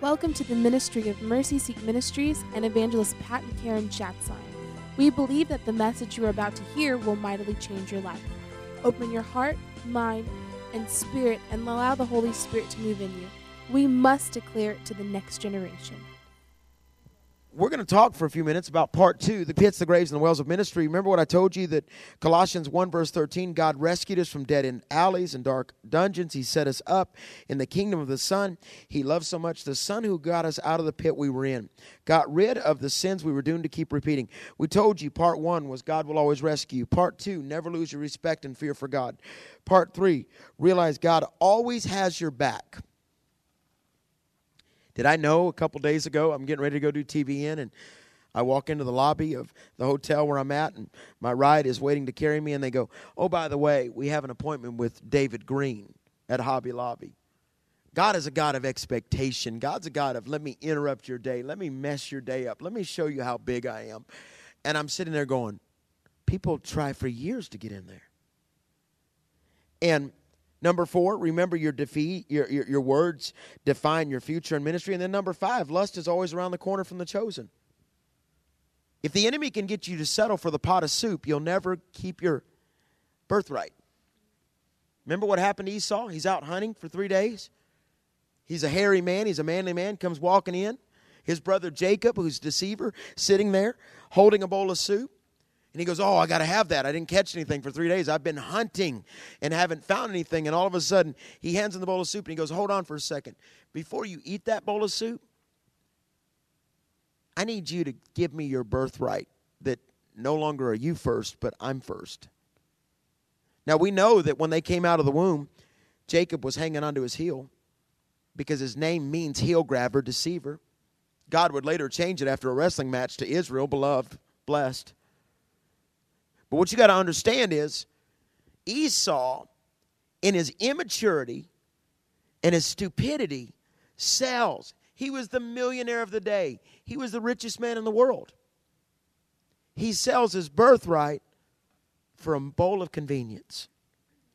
Welcome to the ministry of Mercy Seat Ministries and evangelist Pat and Karen Schatzline. We believe that the message you are about to hear will mightily change your life. Open your heart, mind, and spirit and allow the Holy Spirit to move in you. We must declare it to the next generation we're going to talk for a few minutes about part two the pits, the graves, and the wells of ministry. Remember what I told you that Colossians 1, verse 13 God rescued us from dead end alleys and dark dungeons. He set us up in the kingdom of the Son. He loved so much the Son who got us out of the pit we were in, got rid of the sins we were doomed to keep repeating. We told you part one was God will always rescue. Part two, never lose your respect and fear for God. Part three, realize God always has your back. Did I know a couple days ago I'm getting ready to go do TBN and I walk into the lobby of the hotel where I'm at and my ride is waiting to carry me and they go, "Oh, by the way, we have an appointment with David Green at Hobby Lobby." God is a God of expectation. God's a God of let me interrupt your day. Let me mess your day up. Let me show you how big I am. And I'm sitting there going, people try for years to get in there. And Number four, remember your defeat, your, your, your words define your future in ministry. And then number five, lust is always around the corner from the chosen. If the enemy can get you to settle for the pot of soup, you'll never keep your birthright. Remember what happened to Esau? He's out hunting for three days. He's a hairy man, he's a manly man, comes walking in. His brother Jacob, who's deceiver, sitting there holding a bowl of soup. And he goes, Oh, I got to have that. I didn't catch anything for three days. I've been hunting and haven't found anything. And all of a sudden, he hands him the bowl of soup and he goes, Hold on for a second. Before you eat that bowl of soup, I need you to give me your birthright that no longer are you first, but I'm first. Now, we know that when they came out of the womb, Jacob was hanging onto his heel because his name means heel grabber, deceiver. God would later change it after a wrestling match to Israel, beloved, blessed. But what you got to understand is Esau, in his immaturity and his stupidity, sells. He was the millionaire of the day, he was the richest man in the world. He sells his birthright for a bowl of convenience.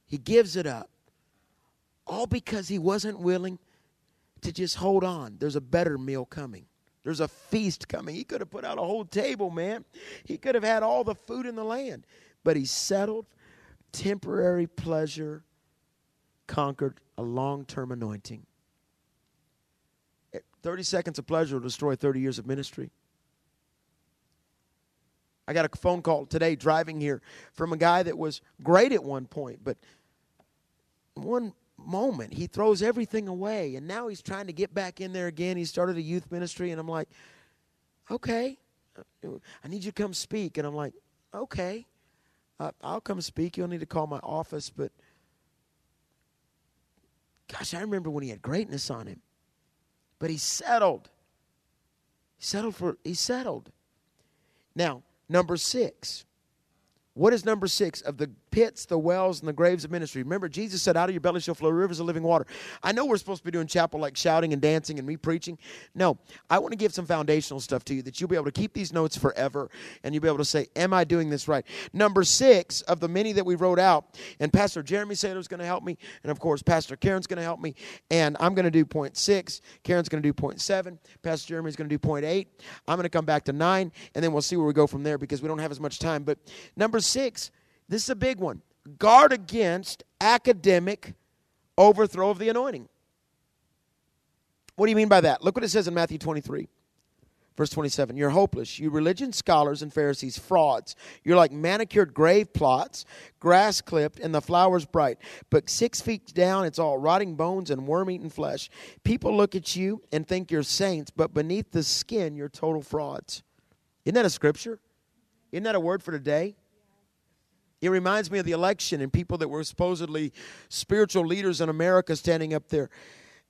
He gives it up. All because he wasn't willing to just hold on. There's a better meal coming. There's a feast coming. He could have put out a whole table, man. He could have had all the food in the land. But he settled temporary pleasure, conquered a long term anointing. 30 seconds of pleasure will destroy 30 years of ministry. I got a phone call today driving here from a guy that was great at one point, but one moment. He throws everything away, and now he's trying to get back in there again. He started a youth ministry, and I'm like, okay, I need you to come speak. And I'm like, okay, I'll come speak. You'll need to call my office, but gosh, I remember when he had greatness on him, but he settled. He settled for, he settled. Now, number six. What is number six of the pits, the wells, and the graves of ministry? Remember, Jesus said, Out of your belly shall flow rivers of living water. I know we're supposed to be doing chapel like shouting and dancing and me preaching. No, I want to give some foundational stuff to you that you'll be able to keep these notes forever and you'll be able to say, Am I doing this right? Number six of the many that we wrote out, and Pastor Jeremy Saylor is going to help me, and of course, Pastor Karen's going to help me, and I'm going to do point six. Karen's going to do point seven. Pastor Jeremy's going to do point eight. I'm going to come back to nine, and then we'll see where we go from there because we don't have as much time. But number six, this is a big one. Guard against academic overthrow of the anointing. What do you mean by that? Look what it says in Matthew 23. Verse 27 You're hopeless. You religion scholars and Pharisees, frauds. You're like manicured grave plots, grass clipped, and the flowers bright. But six feet down, it's all rotting bones and worm eaten flesh. People look at you and think you're saints, but beneath the skin, you're total frauds. Isn't that a scripture? Isn't that a word for today? It reminds me of the election and people that were supposedly spiritual leaders in America standing up there.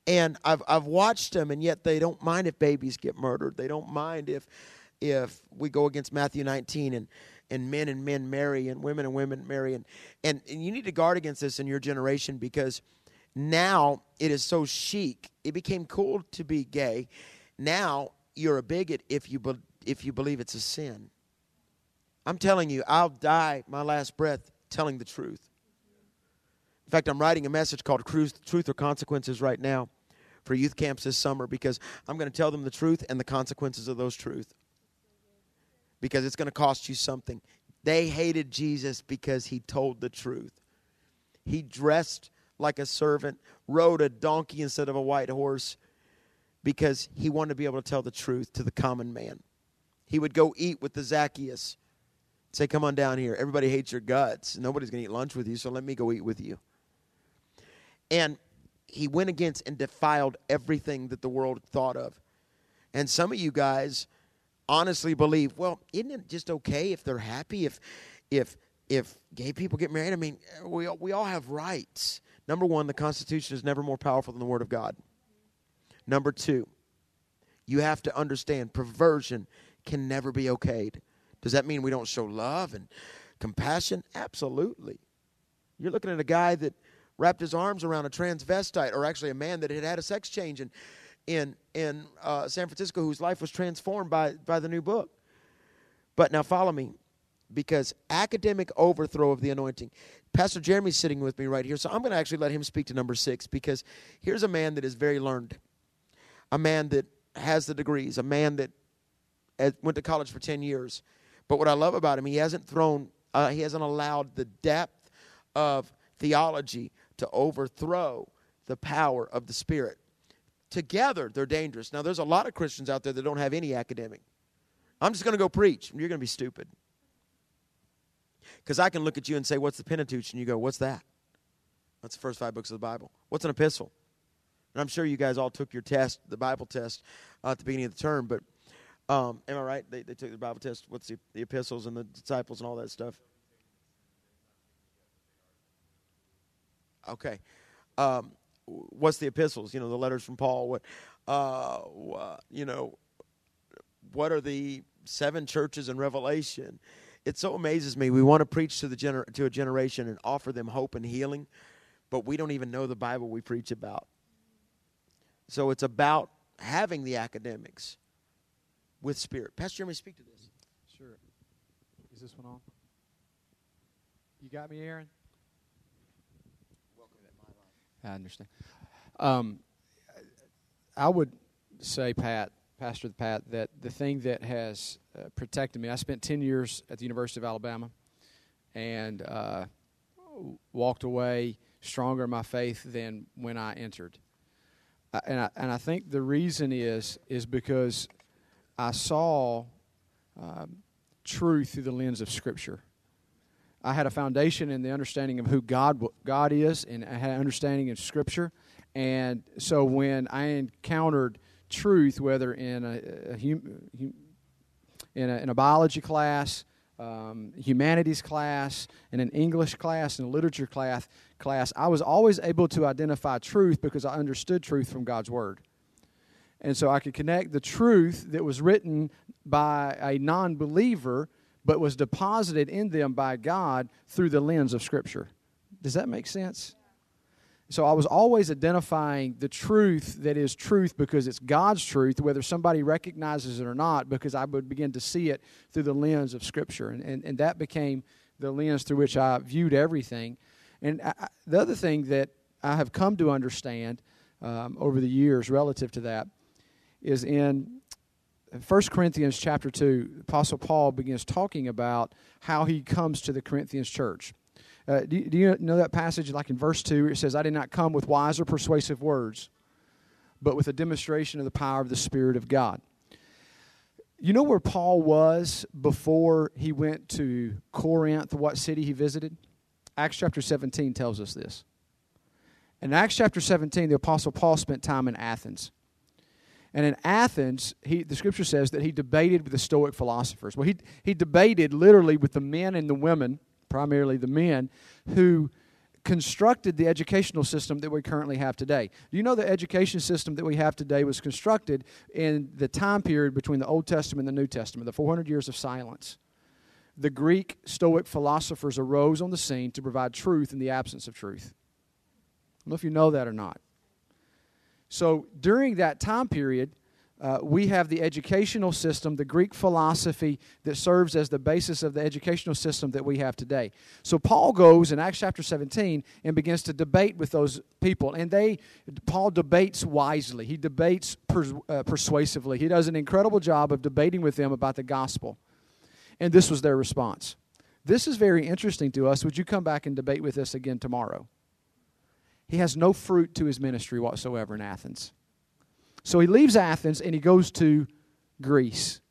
And I've, I've watched them, and yet they don't mind if babies get murdered. They don't mind if, if we go against Matthew 19 and, and men and men marry and women and women marry. And, and, and you need to guard against this in your generation because now it is so chic. It became cool to be gay. Now you're a bigot if you, be, if you believe it's a sin. I'm telling you, I'll die my last breath telling the truth. In fact, I'm writing a message called Truth or Consequences right now for youth camps this summer because I'm going to tell them the truth and the consequences of those truth. Because it's going to cost you something. They hated Jesus because he told the truth. He dressed like a servant, rode a donkey instead of a white horse because he wanted to be able to tell the truth to the common man. He would go eat with the Zacchaeus. Say, come on down here. Everybody hates your guts. Nobody's going to eat lunch with you, so let me go eat with you. And he went against and defiled everything that the world thought of. And some of you guys honestly believe, well, isn't it just okay if they're happy if if if gay people get married? I mean, we we all have rights. Number 1, the constitution is never more powerful than the word of God. Number 2, you have to understand perversion can never be okayed. Does that mean we don't show love and compassion? Absolutely. You're looking at a guy that wrapped his arms around a transvestite, or actually a man that had had a sex change in in in uh, San Francisco, whose life was transformed by by the new book. But now follow me, because academic overthrow of the anointing. Pastor Jeremy's sitting with me right here, so I'm going to actually let him speak to number six because here's a man that is very learned, a man that has the degrees, a man that went to college for ten years. But what I love about him, he hasn't thrown, uh, he hasn't allowed the depth of theology to overthrow the power of the Spirit. Together, they're dangerous. Now, there's a lot of Christians out there that don't have any academic. I'm just going to go preach, you're going to be stupid. Because I can look at you and say, What's the Pentateuch? And you go, What's that? That's the first five books of the Bible. What's an epistle? And I'm sure you guys all took your test, the Bible test, uh, at the beginning of the term, but um, am I right? They, they took the Bible test. What's the, the epistles and the disciples and all that stuff? Okay. Um, what's the epistles? You know, the letters from Paul. What, uh, you know, what are the seven churches in Revelation? It so amazes me. We want to preach to the gener- to a generation and offer them hope and healing, but we don't even know the Bible we preach about. So it's about having the academics with spirit. Pastor Jeremy, speak to this. Sure. Is this one on? You got me, Aaron? I understand. Um, I would say, Pat, Pastor Pat, that the thing that has uh, protected me, I spent 10 years at the University of Alabama and uh, walked away stronger in my faith than when I entered. Uh, and, I, and I think the reason is, is because I saw um, truth through the lens of Scripture. I had a foundation in the understanding of who God God is, and I had an understanding of Scripture. And so when I encountered truth, whether in a, a hum, in, a in a biology class, um, humanities class, in an English class, in a literature class, class, I was always able to identify truth because I understood truth from God's Word. And so I could connect the truth that was written by a non believer but was deposited in them by God through the lens of Scripture. Does that make sense? So I was always identifying the truth that is truth because it's God's truth, whether somebody recognizes it or not, because I would begin to see it through the lens of Scripture. And, and, and that became the lens through which I viewed everything. And I, the other thing that I have come to understand um, over the years relative to that is in 1 Corinthians chapter 2, Apostle Paul begins talking about how he comes to the Corinthians church. Uh, do, do, you know that passage, like in verse 2, it says, I did not come with wise or persuasive words, but with a demonstration of the power of the Spirit of God. You know where Paul was before he went to Corinth, what city he visited? Acts chapter 17 tells us this. In Acts chapter 17, the Apostle Paul spent time in Athens. And in Athens, he, the scripture says that he debated with the Stoic philosophers. Well, he, he debated literally with the men and the women, primarily the men, who constructed the educational system that we currently have today. Do you know the education system that we have today was constructed in the time period between the Old Testament and the New Testament, the 400 years of silence? The Greek Stoic philosophers arose on the scene to provide truth in the absence of truth. I don't know if you know that or not. So during that time period, uh, we have the educational system, the Greek philosophy that serves as the basis of the educational system that we have today. So Paul goes in Acts chapter 17 and begins to debate with those people, and they Paul debates wisely. He debates pers- uh, persuasively. He does an incredible job of debating with them about the gospel, and this was their response. This is very interesting to us. Would you come back and debate with us again tomorrow? He has no fruit to his ministry whatsoever in Athens. So he leaves Athens and he goes to Greece.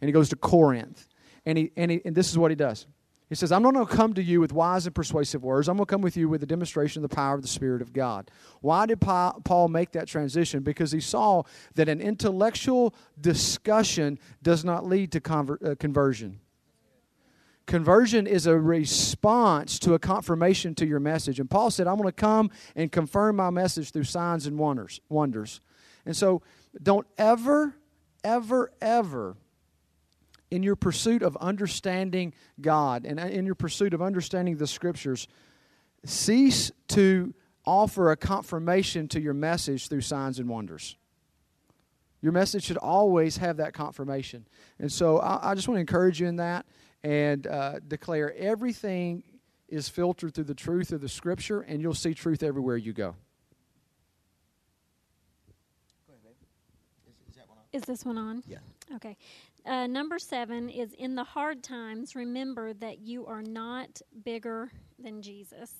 And he goes to Corinth. And, he, and, he, and this is what he does. He says, I'm not going to come to you with wise and persuasive words. I'm going to come with you with a demonstration of the power of the Spirit of God. Why did Paul make that transition? Because he saw that an intellectual discussion does not lead to conver- uh, conversion. Conversion is a response to a confirmation to your message. And Paul said, I'm going to come and confirm my message through signs and wonders. wonders. And so don't ever, ever, ever, in your pursuit of understanding God and uh, in your pursuit of understanding the scriptures, cease to offer a confirmation to your message through signs and wonders. Your message should always have that confirmation. And so I, I just want to encourage you in that and uh, declare everything is filtered through the truth of the scripture, and you'll see truth everywhere you go. Is this one on? Yeah. Okay. Uh, number seven is in the hard times, remember that you are not bigger than Jesus.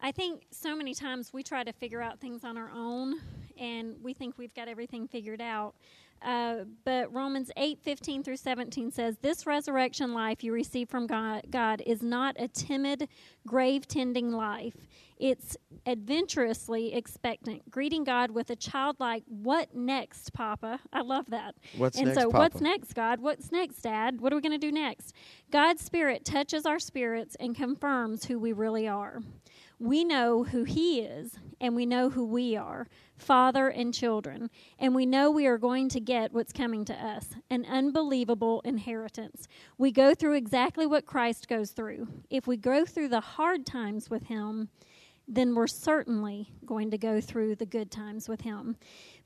I think so many times we try to figure out things on our own and we think we've got everything figured out. Uh, but Romans 8 15 through 17 says, This resurrection life you receive from God, God is not a timid, grave tending life. It's adventurously expectant, greeting God with a childlike, What next, Papa? I love that. What's and next, so, Papa? what's next, God? What's next, Dad? What are we going to do next? God's Spirit touches our spirits and confirms who we really are. We know who He is, and we know who we are father and children, and we know we are going to get what's coming to us an unbelievable inheritance. We go through exactly what Christ goes through. If we go through the hard times with Him, then we're certainly going to go through the good times with Him.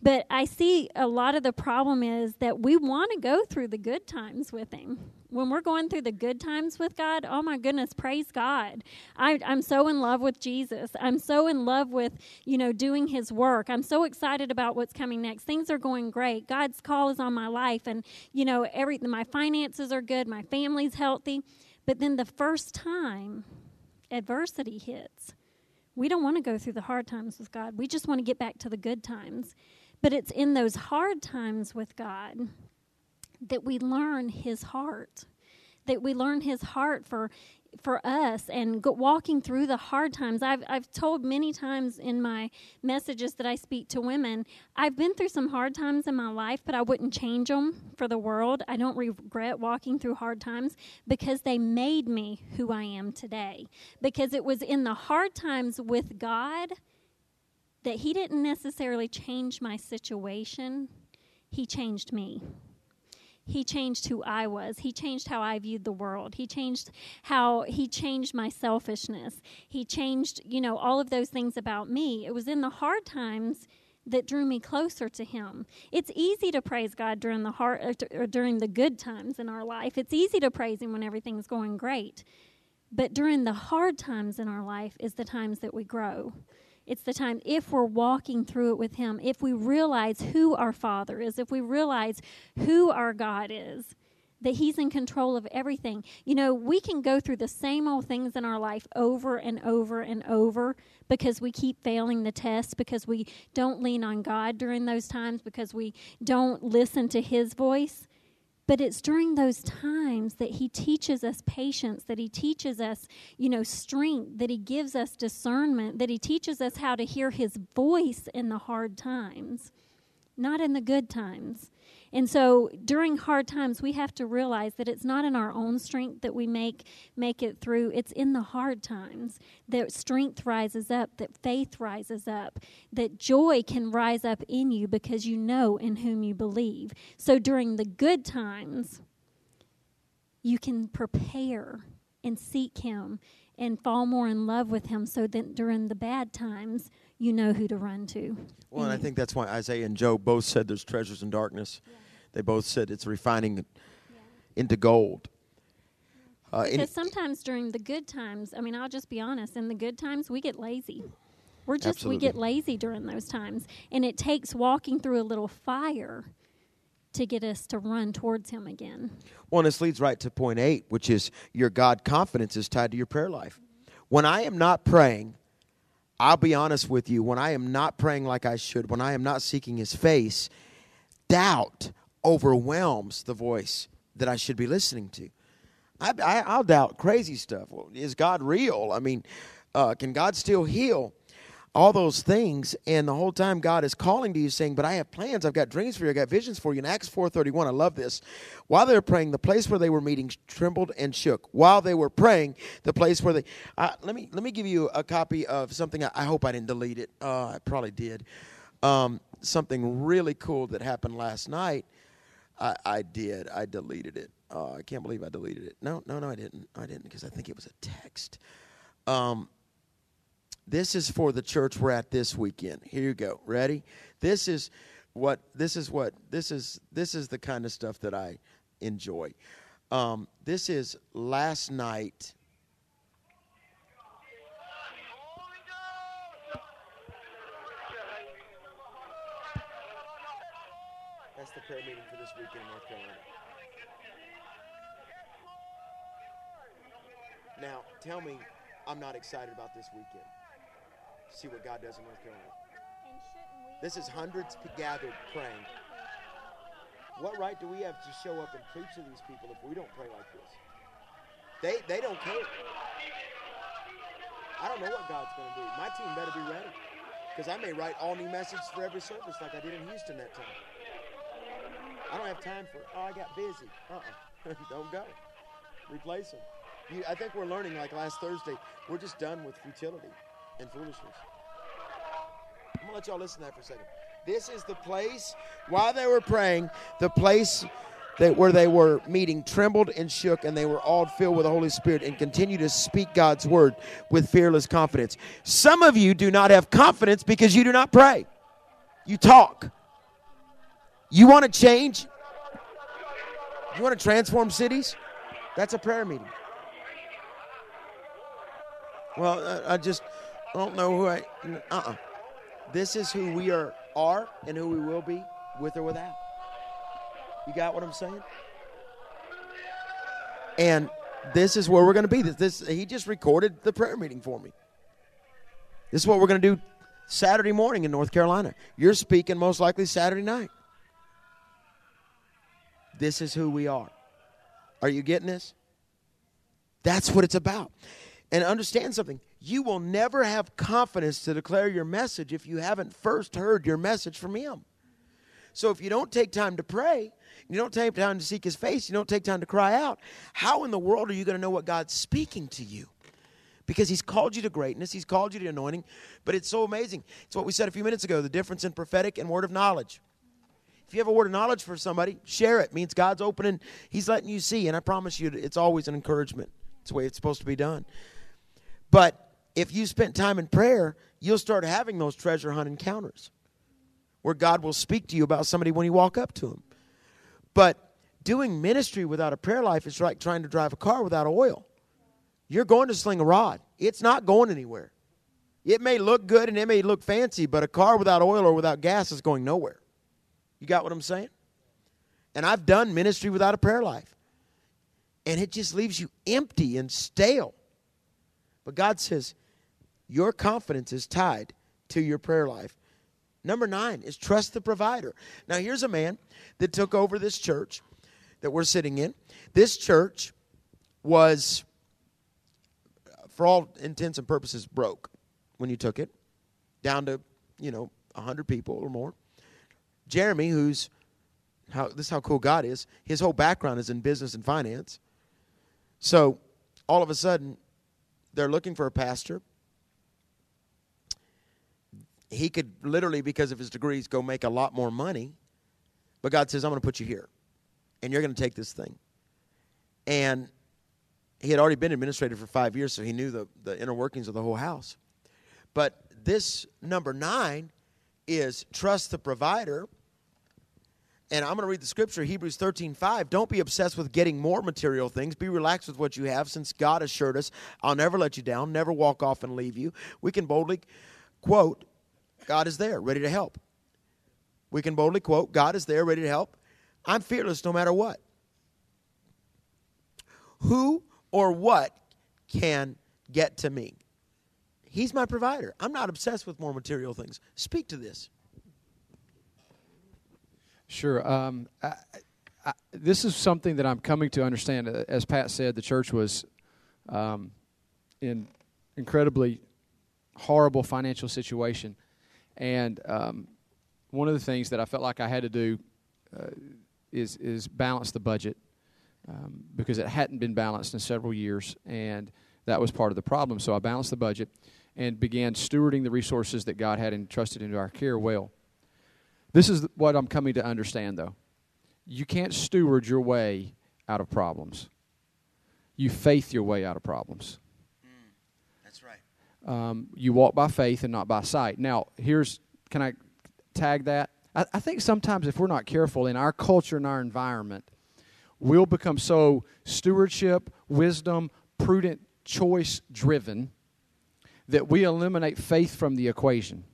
But I see a lot of the problem is that we want to go through the good times with Him. When we're going through the good times with God, oh my goodness, praise God. I, I'm so in love with Jesus. I'm so in love with, you know, doing His work. I'm so excited about what's coming next. Things are going great. God's call is on my life, and, you know, every, my finances are good, my family's healthy. But then the first time adversity hits, we don't want to go through the hard times with God. We just want to get back to the good times. But it's in those hard times with God that we learn His heart, that we learn His heart for for us and walking through the hard times. I've, I've told many times in my messages that I speak to women, I've been through some hard times in my life, but I wouldn't change them for the world. I don't regret walking through hard times because they made me who I am today. Because it was in the hard times with God that He didn't necessarily change my situation, He changed me. He changed who I was. He changed how I viewed the world. He changed how he changed my selfishness. He changed, you know, all of those things about me. It was in the hard times that drew me closer to him. It's easy to praise God during the hard uh, or during the good times in our life. It's easy to praise him when everything's going great. But during the hard times in our life is the times that we grow. It's the time, if we're walking through it with Him, if we realize who our Father is, if we realize who our God is, that He's in control of everything. You know, we can go through the same old things in our life over and over and over because we keep failing the test, because we don't lean on God during those times, because we don't listen to His voice. But it's during those times that he teaches us patience, that he teaches us, you know, strength, that he gives us discernment, that he teaches us how to hear his voice in the hard times, not in the good times. And so during hard times, we have to realize that it's not in our own strength that we make make it through. It's in the hard times that strength rises up, that faith rises up, that joy can rise up in you because you know in whom you believe. So during the good times, you can prepare and seek Him and fall more in love with Him so that during the bad times, you know who to run to. Well, and I think that's why Isaiah and Job both said there's treasures in darkness. They both said it's refining into gold. Uh, Because sometimes during the good times, I mean, I'll just be honest, in the good times, we get lazy. We're just, we get lazy during those times. And it takes walking through a little fire to get us to run towards Him again. Well, and this leads right to point eight, which is your God confidence is tied to your prayer life. When I am not praying, I'll be honest with you, when I am not praying like I should, when I am not seeking his face, doubt overwhelms the voice that I should be listening to. I, I, I'll doubt crazy stuff. Well, is God real? I mean, uh, can God still heal? All those things, and the whole time God is calling to you, saying, "But I have plans. I've got dreams for you. i've got visions for you." In Acts four thirty one, I love this. While they were praying, the place where they were meeting trembled and shook. While they were praying, the place where they uh, let me let me give you a copy of something. I, I hope I didn't delete it. Uh, I probably did. Um, something really cool that happened last night. I, I did. I deleted it. Uh, I can't believe I deleted it. No, no, no, I didn't. I didn't because I think it was a text. Um, this is for the church we're at this weekend. Here you go. Ready? This is what. This is what. This is. This is the kind of stuff that I enjoy. Um, this is last night. That's the prayer meeting for this weekend in North Carolina. Now, tell me I'm not excited about this weekend. See what God does in North Carolina. This is hundreds gathered praying. What right do we have to show up and preach to these people if we don't pray like this? They they don't care. I don't know what God's going to do. My team better be ready because I may write all new messages for every service like I did in Houston that time. I don't have time for. Oh, I got busy. Uh-uh. don't go. Replace them. You, I think we're learning like last Thursday. We're just done with futility and foolishness. I'm gonna let y'all listen to that for a second. This is the place while they were praying, the place that where they were meeting trembled and shook, and they were all filled with the Holy Spirit and continue to speak God's word with fearless confidence. Some of you do not have confidence because you do not pray. You talk. You want to change? You want to transform cities? That's a prayer meeting. Well, I, I just don't know who I. Uh uh This is who we are, are and who we will be, with or without. You got what I'm saying? And this is where we're going to be. This, this he just recorded the prayer meeting for me. This is what we're going to do Saturday morning in North Carolina. You're speaking most likely Saturday night. This is who we are. Are you getting this? That's what it's about. And understand something. You will never have confidence to declare your message if you haven't first heard your message from Him. So if you don't take time to pray, you don't take time to seek His face, you don't take time to cry out, how in the world are you going to know what God's speaking to you? Because He's called you to greatness, He's called you to anointing, but it's so amazing. It's what we said a few minutes ago the difference in prophetic and word of knowledge. If you have a word of knowledge for somebody, share it. it means God's opening, He's letting you see. And I promise you, it's always an encouragement. It's the way it's supposed to be done. But if you spent time in prayer, you'll start having those treasure hunt encounters where God will speak to you about somebody when you walk up to Him. But doing ministry without a prayer life is like trying to drive a car without oil. You're going to sling a rod, it's not going anywhere. It may look good and it may look fancy, but a car without oil or without gas is going nowhere. You got what I'm saying? And I've done ministry without a prayer life. And it just leaves you empty and stale. But God says, your confidence is tied to your prayer life. Number nine is trust the provider. Now, here's a man that took over this church that we're sitting in. This church was, for all intents and purposes, broke when you took it, down to, you know, 100 people or more. Jeremy, who's how this is how cool God is. His whole background is in business and finance. So all of a sudden, they're looking for a pastor. He could literally, because of his degrees, go make a lot more money. But God says, I'm going to put you here, and you're going to take this thing. And he had already been administrator for five years, so he knew the, the inner workings of the whole house. But this number nine is trust the provider. And I'm going to read the scripture, Hebrews 13, 5. Don't be obsessed with getting more material things. Be relaxed with what you have, since God assured us, I'll never let you down, never walk off and leave you. We can boldly quote, God is there, ready to help. We can boldly quote, God is there, ready to help. I'm fearless no matter what. Who or what can get to me? He's my provider. I'm not obsessed with more material things. Speak to this. Sure. Um, I, I, this is something that I'm coming to understand. Uh, as Pat said, the church was um, in incredibly horrible financial situation, and um, one of the things that I felt like I had to do uh, is is balance the budget um, because it hadn't been balanced in several years, and that was part of the problem. So I balanced the budget and began stewarding the resources that God had entrusted into our care well. This is what I'm coming to understand, though. You can't steward your way out of problems. You faith your way out of problems. Um, you walk by faith and not by sight. Now, here's can I tag that? I, I think sometimes if we're not careful in our culture and our environment, we'll become so stewardship, wisdom, prudent choice driven that we eliminate faith from the equation.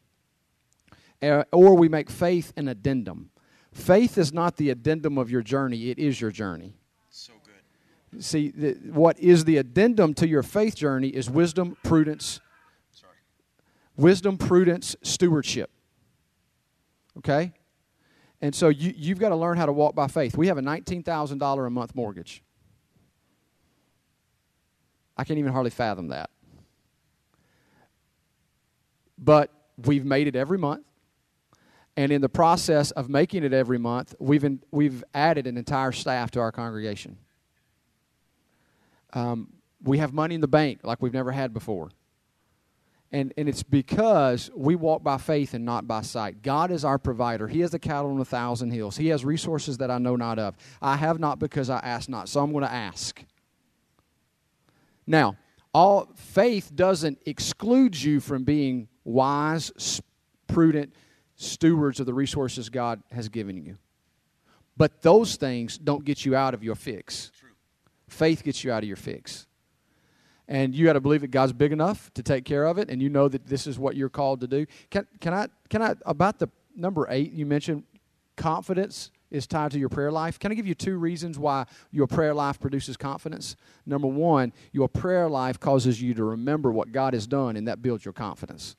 Or we make faith an addendum. Faith is not the addendum of your journey, it is your journey. So good. See, the, what is the addendum to your faith journey is wisdom, prudence. Wisdom, prudence, stewardship. Okay? And so you, you've got to learn how to walk by faith. We have a $19,000 a month mortgage. I can't even hardly fathom that. But we've made it every month. And in the process of making it every month, we've, in, we've added an entire staff to our congregation. Um, we have money in the bank like we've never had before. And, and it's because we walk by faith and not by sight. God is our provider. He has the cattle on a thousand hills. He has resources that I know not of. I have not because I ask not. So I'm going to ask. Now, all faith doesn't exclude you from being wise, prudent, stewards of the resources God has given you. But those things don't get you out of your fix. True. Faith gets you out of your fix. And you got to believe that God's big enough to take care of it, and you know that this is what you're called to do. Can, can I, can I, about the number eight, you mentioned confidence is tied to your prayer life. Can I give you two reasons why your prayer life produces confidence? Number one, your prayer life causes you to remember what God has done, and that builds your confidence.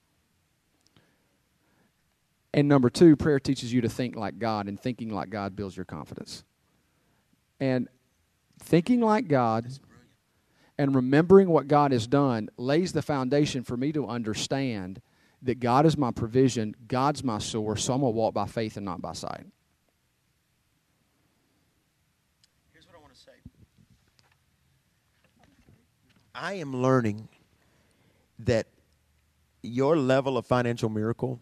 And number two, prayer teaches you to think like God, and thinking like God builds your confidence. And thinking like God and remembering what God has done lays the foundation for me to understand that God is my provision, God's my source, so I'm going to walk by faith and not by sight. Here's what I want to say I am learning that your level of financial miracle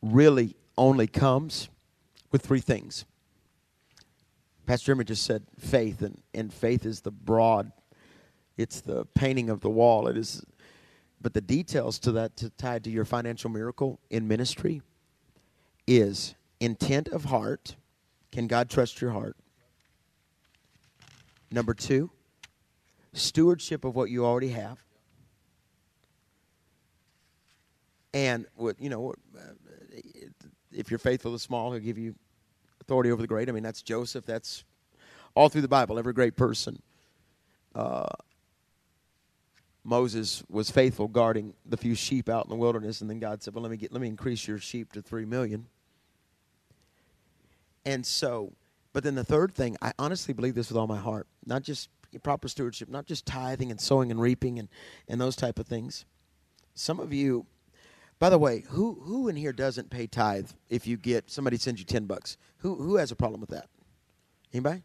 really only comes with three things. Pastor Jeremy just said faith, and, and faith is the broad, it's the painting of the wall. It is, but the details to that to, tied to your financial miracle in ministry is intent of heart. Can God trust your heart? Number two, stewardship of what you already have. And what you know, uh, if you're faithful to small, he'll give you authority over the great. I mean, that's Joseph. That's all through the Bible. Every great person. Uh, Moses was faithful guarding the few sheep out in the wilderness, and then God said, "Well, let me get, let me increase your sheep to three million. And so, but then the third thing, I honestly believe this with all my heart. Not just proper stewardship, not just tithing and sowing and reaping and and those type of things. Some of you by the way, who who in here doesn't pay tithe if you get somebody sends you ten bucks? Who who has a problem with that? Anybody?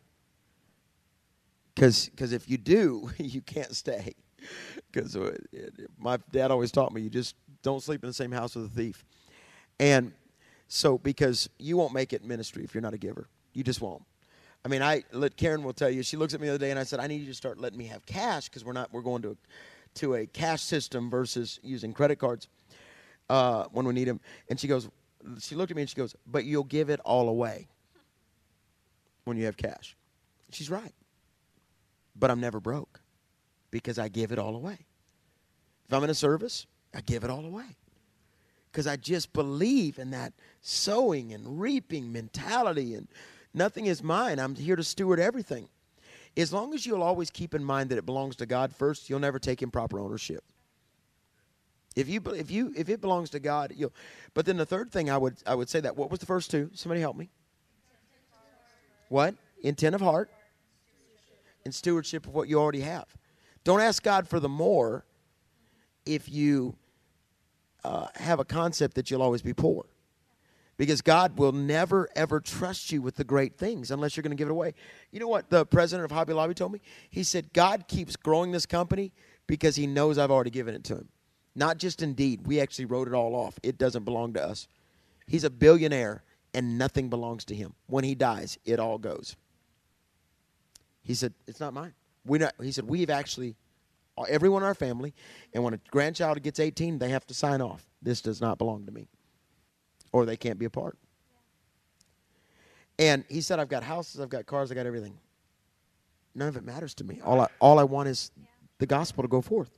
Because because if you do, you can't stay. Because uh, my dad always taught me, you just don't sleep in the same house with a thief. And so because you won't make it in ministry if you're not a giver, you just won't. I mean, I let Karen will tell you. She looks at me the other day and I said, I need you to start letting me have cash because we're not we're going to to a cash system versus using credit cards uh, when we need them. And she goes, she looked at me and she goes, but you'll give it all away when you have cash. She's right. But I'm never broke because I give it all away. If I'm in a service, I give it all away. Because I just believe in that sowing and reaping mentality, and nothing is mine. I'm here to steward everything. As long as you'll always keep in mind that it belongs to God first, you'll never take improper ownership. If you if you if it belongs to God, you'll. But then the third thing I would I would say that what was the first two? Somebody help me. What intent of heart and stewardship of what you already have. Don't ask God for the more if you uh, have a concept that you'll always be poor. Because God will never, ever trust you with the great things unless you're going to give it away. You know what the president of Hobby Lobby told me? He said, God keeps growing this company because he knows I've already given it to him. Not just indeed. We actually wrote it all off. It doesn't belong to us. He's a billionaire and nothing belongs to him. When he dies, it all goes. He said, It's not mine. We not, he said, We've actually, everyone in our family, and when a grandchild gets 18, they have to sign off. This does not belong to me. Or they can't be a part. And he said, I've got houses, I've got cars, I got everything. None of it matters to me. All I, all I want is the gospel to go forth.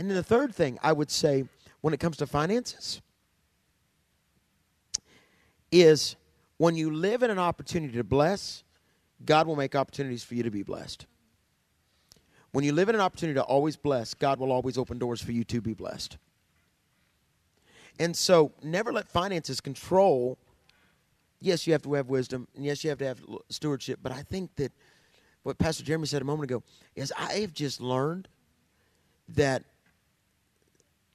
And then the third thing I would say when it comes to finances is when you live in an opportunity to bless, God will make opportunities for you to be blessed. When you live in an opportunity to always bless, God will always open doors for you to be blessed. And so never let finances control. Yes, you have to have wisdom, and yes, you have to have stewardship, but I think that what Pastor Jeremy said a moment ago is I have just learned that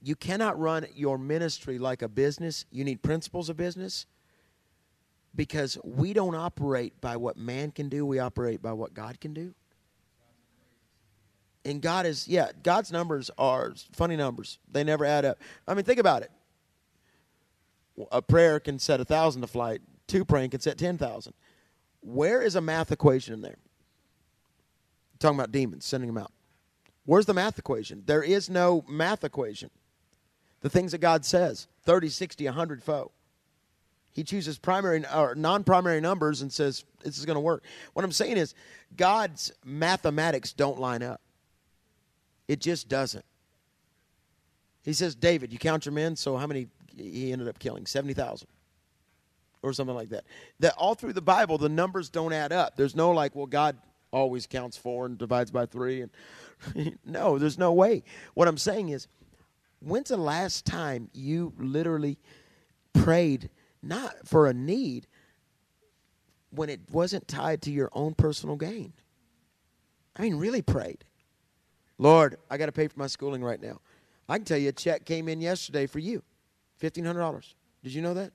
you cannot run your ministry like a business. You need principles of business because we don't operate by what man can do, we operate by what God can do. And God is, yeah, God's numbers are funny numbers. They never add up. I mean, think about it. A prayer can set a thousand to flight. Two praying can set ten thousand. Where is a math equation in there? talking about demons, sending them out. Where's the math equation? There is no math equation. The things that God says 30, 60, 100 foe. He chooses primary or non-primary numbers and says this is going to work. What I'm saying is God's mathematics don't line up. It just doesn't. He says, David, you count your men, so how many he ended up killing? 70,000 or something like that. That all through the Bible, the numbers don't add up. There's no like, well, God always counts four and divides by three. And no, there's no way. What I'm saying is, when's the last time you literally prayed not for a need when it wasn't tied to your own personal gain. I mean, really prayed. Lord, I got to pay for my schooling right now. I can tell you a check came in yesterday for you $1,500. Did you know that?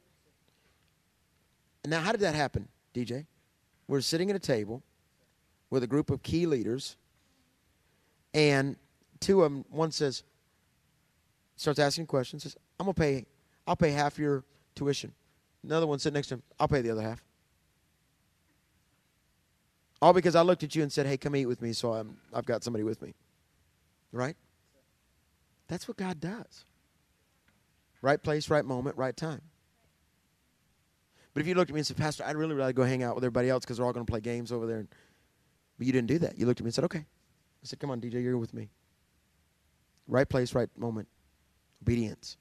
Now, how did that happen, DJ? We're sitting at a table with a group of key leaders, and two of them, one says, starts asking questions, says, I'm to pay, I'll pay half your tuition. Another one sitting next to him, I'll pay the other half. All because I looked at you and said, hey, come eat with me, so I'm, I've got somebody with me. Right? That's what God does. Right place, right moment, right time. But if you looked at me and said, Pastor, I'd really rather go hang out with everybody else because they're all going to play games over there. But you didn't do that. You looked at me and said, okay. I said, come on, DJ, you're with me. Right place, right moment. Obedience.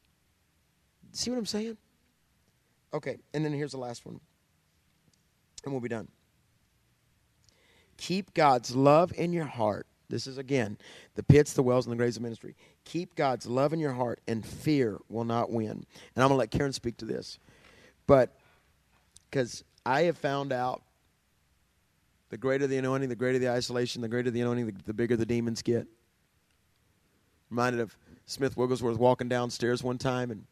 See what I'm saying? Okay, and then here's the last one, and we'll be done. Keep God's love in your heart. This is again the pits, the wells, and the graves of ministry. Keep God's love in your heart, and fear will not win. And I'm going to let Karen speak to this. But because I have found out the greater the anointing, the greater the isolation, the greater the anointing, the, the bigger the demons get. Reminded of Smith Wigglesworth walking downstairs one time and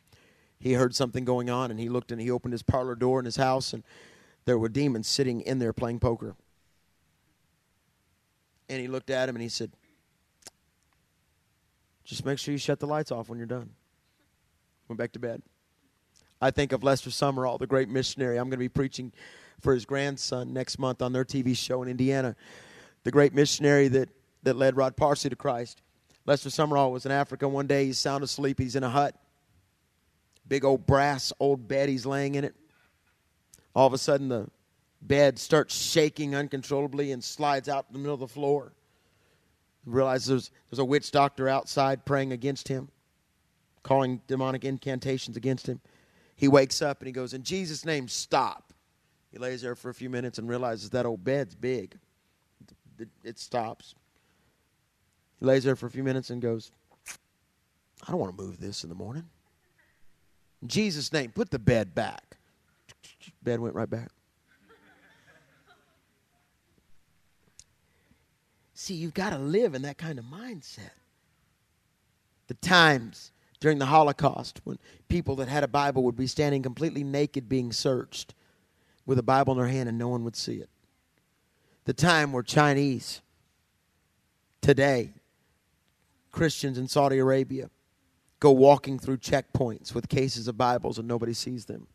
he heard something going on and he looked and he opened his parlor door in his house and there were demons sitting in there playing poker. And he looked at him and he said, Just make sure you shut the lights off when you're done. Went back to bed. I think of Lester Sumrall, the great missionary. I'm going to be preaching for his grandson next month on their TV show in Indiana. The great missionary that, that led Rod Parsley to Christ. Lester Sumrall was in Africa one day. He's sound asleep. He's in a hut. Big old brass old bed. He's laying in it. All of a sudden, the bed starts shaking uncontrollably and slides out in the middle of the floor. He realizes there's, there's a witch doctor outside praying against him, calling demonic incantations against him. He wakes up and he goes, In Jesus' name, stop. He lays there for a few minutes and realizes that old bed's big. It, it stops. He lays there for a few minutes and goes, I don't want to move this in the morning. In Jesus' name, put the bed back. Bed went right back. See, you've got to live in that kind of mindset. The times during the Holocaust when people that had a Bible would be standing completely naked being searched with a Bible in their hand and no one would see it. The time where Chinese today, Christians in Saudi Arabia, go walking through checkpoints with cases of Bibles and nobody sees them.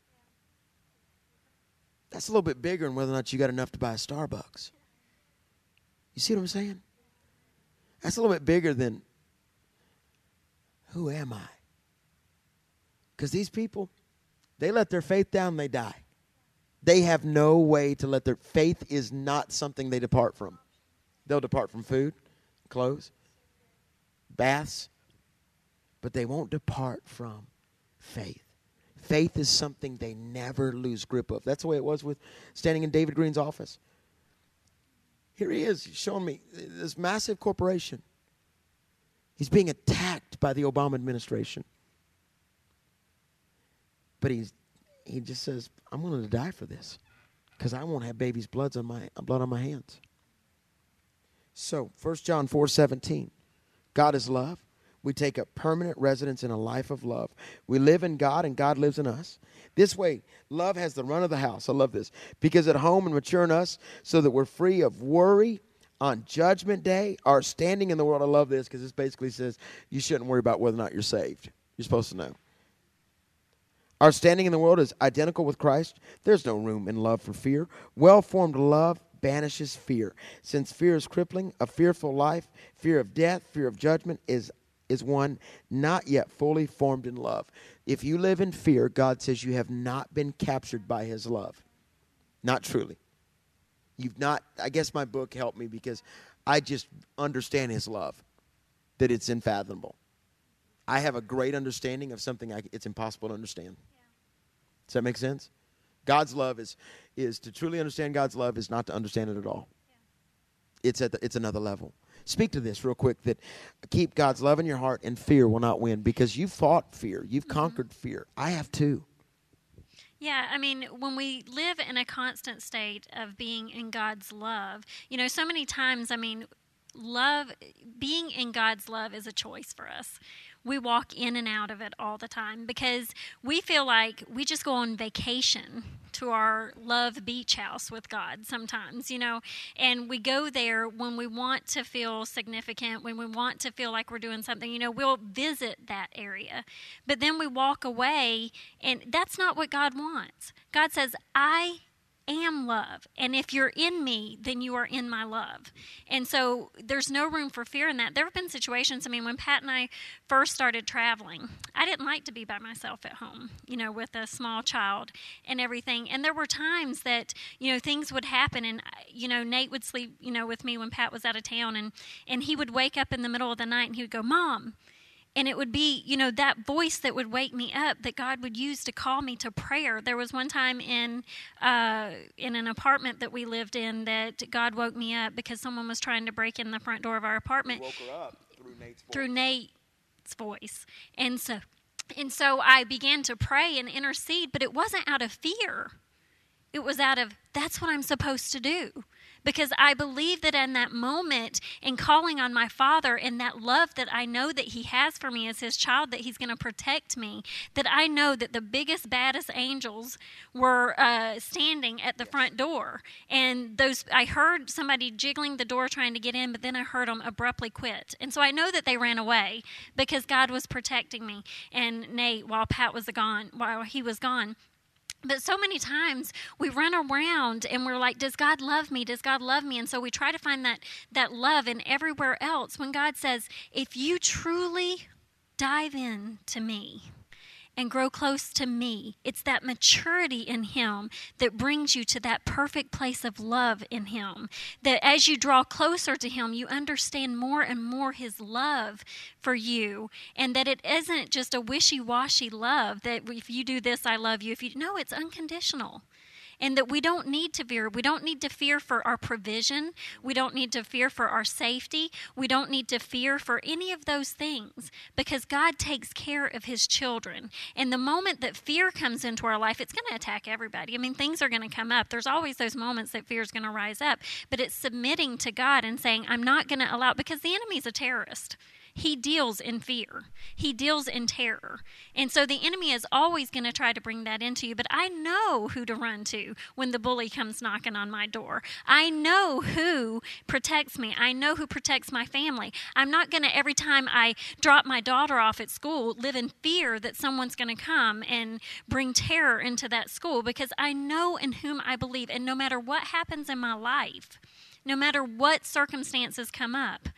That's a little bit bigger than whether or not you got enough to buy a Starbucks. You see what I'm saying? That's a little bit bigger than who am I? Because these people, they let their faith down, they die. They have no way to let their faith is not something they depart from. They'll depart from food, clothes, baths, but they won't depart from faith. Faith is something they never lose grip of. That's the way it was with standing in David Green's office. Here he is showing me this massive corporation. He's being attacked by the Obama administration. But he's he just says, I'm willing to die for this because I won't have babies' bloods on my blood on my hands. So, 1 John 4 17. God is love. We take up permanent residence in a life of love. We live in God and God lives in us. This way, love has the run of the house. I love this. Because at home and mature in us so that we're free of worry on judgment day, our standing in the world. I love this because this basically says you shouldn't worry about whether or not you're saved. You're supposed to know. Our standing in the world is identical with Christ. There's no room in love for fear. Well formed love banishes fear. Since fear is crippling, a fearful life, fear of death, fear of judgment is is one not yet fully formed in love. If you live in fear, God says you have not been captured by his love. Not truly. You've not I guess my book helped me because I just understand his love that it's unfathomable. I have a great understanding of something I, it's impossible to understand. Yeah. Does that make sense? God's love is is to truly understand God's love is not to understand it at all. Yeah. It's at the, it's another level. Speak to this real quick that keep God's love in your heart and fear will not win because you fought fear. You've mm-hmm. conquered fear. I have too. Yeah, I mean, when we live in a constant state of being in God's love, you know, so many times, I mean, love, being in God's love is a choice for us we walk in and out of it all the time because we feel like we just go on vacation to our love beach house with God sometimes, you know, and we go there when we want to feel significant, when we want to feel like we're doing something, you know, we'll visit that area. But then we walk away, and that's not what God wants. God says, I am love. And if you're in me, then you are in my love. And so there's no room for fear in that. There have been situations, I mean, when Pat and I first started traveling, I didn't like to be by myself at home, you know, with a small child and everything. And there were times that, you know, things would happen and, you know, Nate would sleep, you know, with me when Pat was out of town and, and he would wake up in the middle of the night and he would go, Mom, and it would be you know that voice that would wake me up that god would use to call me to prayer. There was one time in uh, in an apartment that we lived in that god woke me up because someone was trying to break in the front door of our apartment. Through nate's voice. through nate's voice. And so and so i began to pray and intercede but it wasn't out of fear. It was out of that's what i'm supposed to do because I believe that in that moment, in calling on my Father and that love that I know that He has for me as His child, that He's going to protect me, that I know that the biggest, baddest angels were uh, standing at the front door. And those, I heard somebody jiggling the door trying to get in, but then I heard them abruptly quit. And so I know that they ran away because God was protecting me. And Nate, while Pat was gone, while he was gone, but so many times we run around and we're like does god love me? Does god love me? And so we try to find that that love in everywhere else when god says if you truly dive in to me and grow close to me. It's that maturity in Him that brings you to that perfect place of love in Him. That as you draw closer to Him, you understand more and more His love for you. And that it isn't just a wishy washy love that if you do this, I love you. If you no, it's unconditional and that we don't need to fear. We don't need to fear for our provision. We don't need to fear for our safety. We don't need to fear for any of those things because God takes care of his children. And the moment that fear comes into our life, it's going to attack everybody. I mean, things are going to come up. There's always those moments that fear is going to rise up, but it's submitting to God and saying, I'm not going to allow, because the enemy's a terrorist. He deals in fear. He deals in terror. And so the enemy is always going to try to bring that into you. But I know who to run to when the bully comes knocking on my door. I know who protects me. I know who protects my family. I'm not going to, every time I drop my daughter off at school, live in fear that someone's going to come and bring terror into that school because I know in whom I believe. And no matter what happens in my life, no matter what circumstances come up,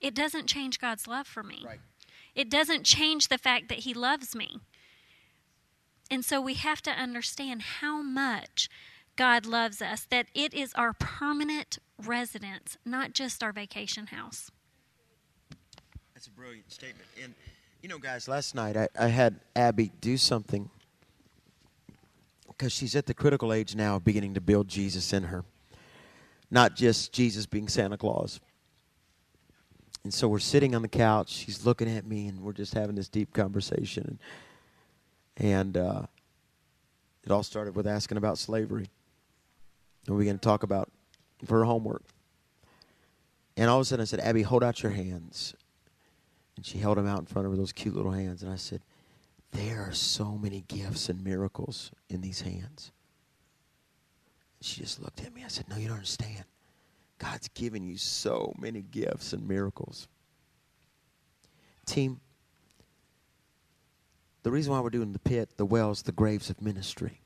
it doesn't change God's love for me. Right. It doesn't change the fact that He loves me. And so we have to understand how much God loves us, that it is our permanent residence, not just our vacation house. That's a brilliant statement. And, you know, guys, last night I, I had Abby do something because she's at the critical age now of beginning to build Jesus in her. Not just Jesus being Santa Claus. And so we're sitting on the couch. She's looking at me, and we're just having this deep conversation. And, uh, it all started with asking about slavery. And we began to talk about her homework. And all of a sudden I said, Abby, hold out your hands. And she held them out in front of her, those cute little hands. And I said, There are so many gifts and miracles in these hands. She just looked at me. I said, No, you don't understand. God's given you so many gifts and miracles. Team, the reason why we're doing the pit, the wells, the graves of ministry,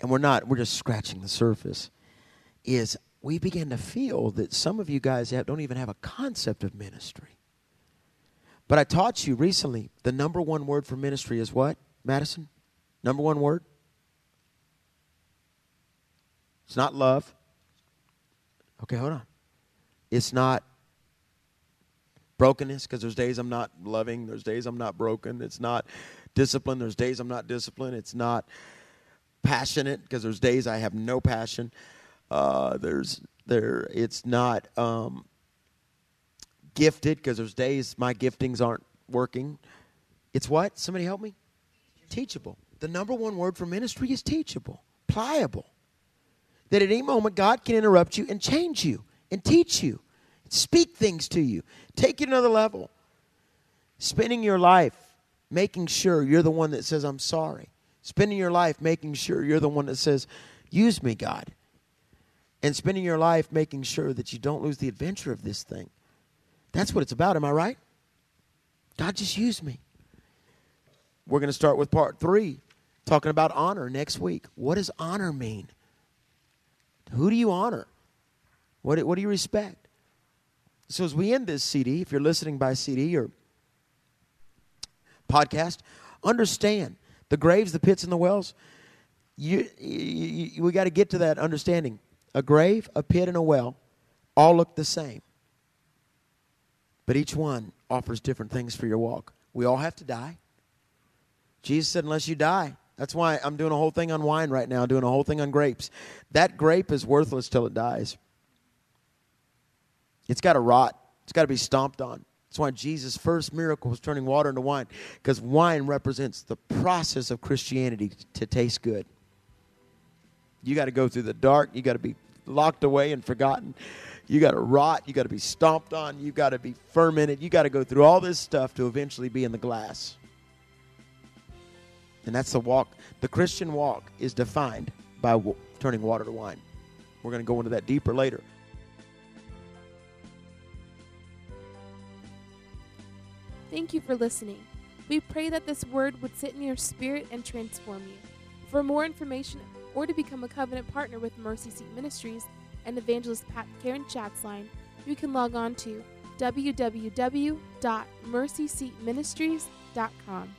and we're not, we're just scratching the surface, is we begin to feel that some of you guys have, don't even have a concept of ministry. But I taught you recently the number one word for ministry is what, Madison? Number one word? It's not love. Okay, hold on. It's not brokenness because there's days I'm not loving, there's days I'm not broken. It's not discipline, there's days I'm not disciplined. It's not passionate because there's days I have no passion. Uh, there's there it's not um, gifted because there's days my giftings aren't working. It's what? Somebody help me? Teachable. The number one word for ministry is teachable, pliable that at any moment God can interrupt you and change you and teach you, speak things to you, take you to another level. Spending your life making sure you're the one that says, I'm sorry. Spending your life making sure you're the one that says, Use me, God. And spending your life making sure that you don't lose the adventure of this thing. That's what it's about, am I right? God just used me. We're going to start with part three, talking about honor next week. What does honor mean? Who do you honor? What, what do you respect? So, as we end this CD, if you're listening by CD or podcast, understand the graves, the pits, and the wells. You, you, you we got to get to that understanding. A grave, a pit, and a well all look the same, but each one offers different things for your walk. We all have to die. Jesus said, unless you die, that's why I'm doing a whole thing on wine right now, doing a whole thing on grapes. That grape is worthless till it dies. It's got to rot, it's got to be stomped on. That's why Jesus' first miracle was turning water into wine, because wine represents the process of Christianity to taste good. You got to go through the dark, you got to be locked away and forgotten. You got to rot, you got to be stomped on, you got to be fermented, you got to go through all this stuff to eventually be in the glass. And that's the walk. The Christian walk is defined by w- turning water to wine. We're going to go into that deeper later. Thank you for listening. We pray that this word would sit in your spirit and transform you. For more information or to become a covenant partner with Mercy Seat Ministries and evangelist Pat Karen Schatzline, you can log on to www.mercyseatministries.com.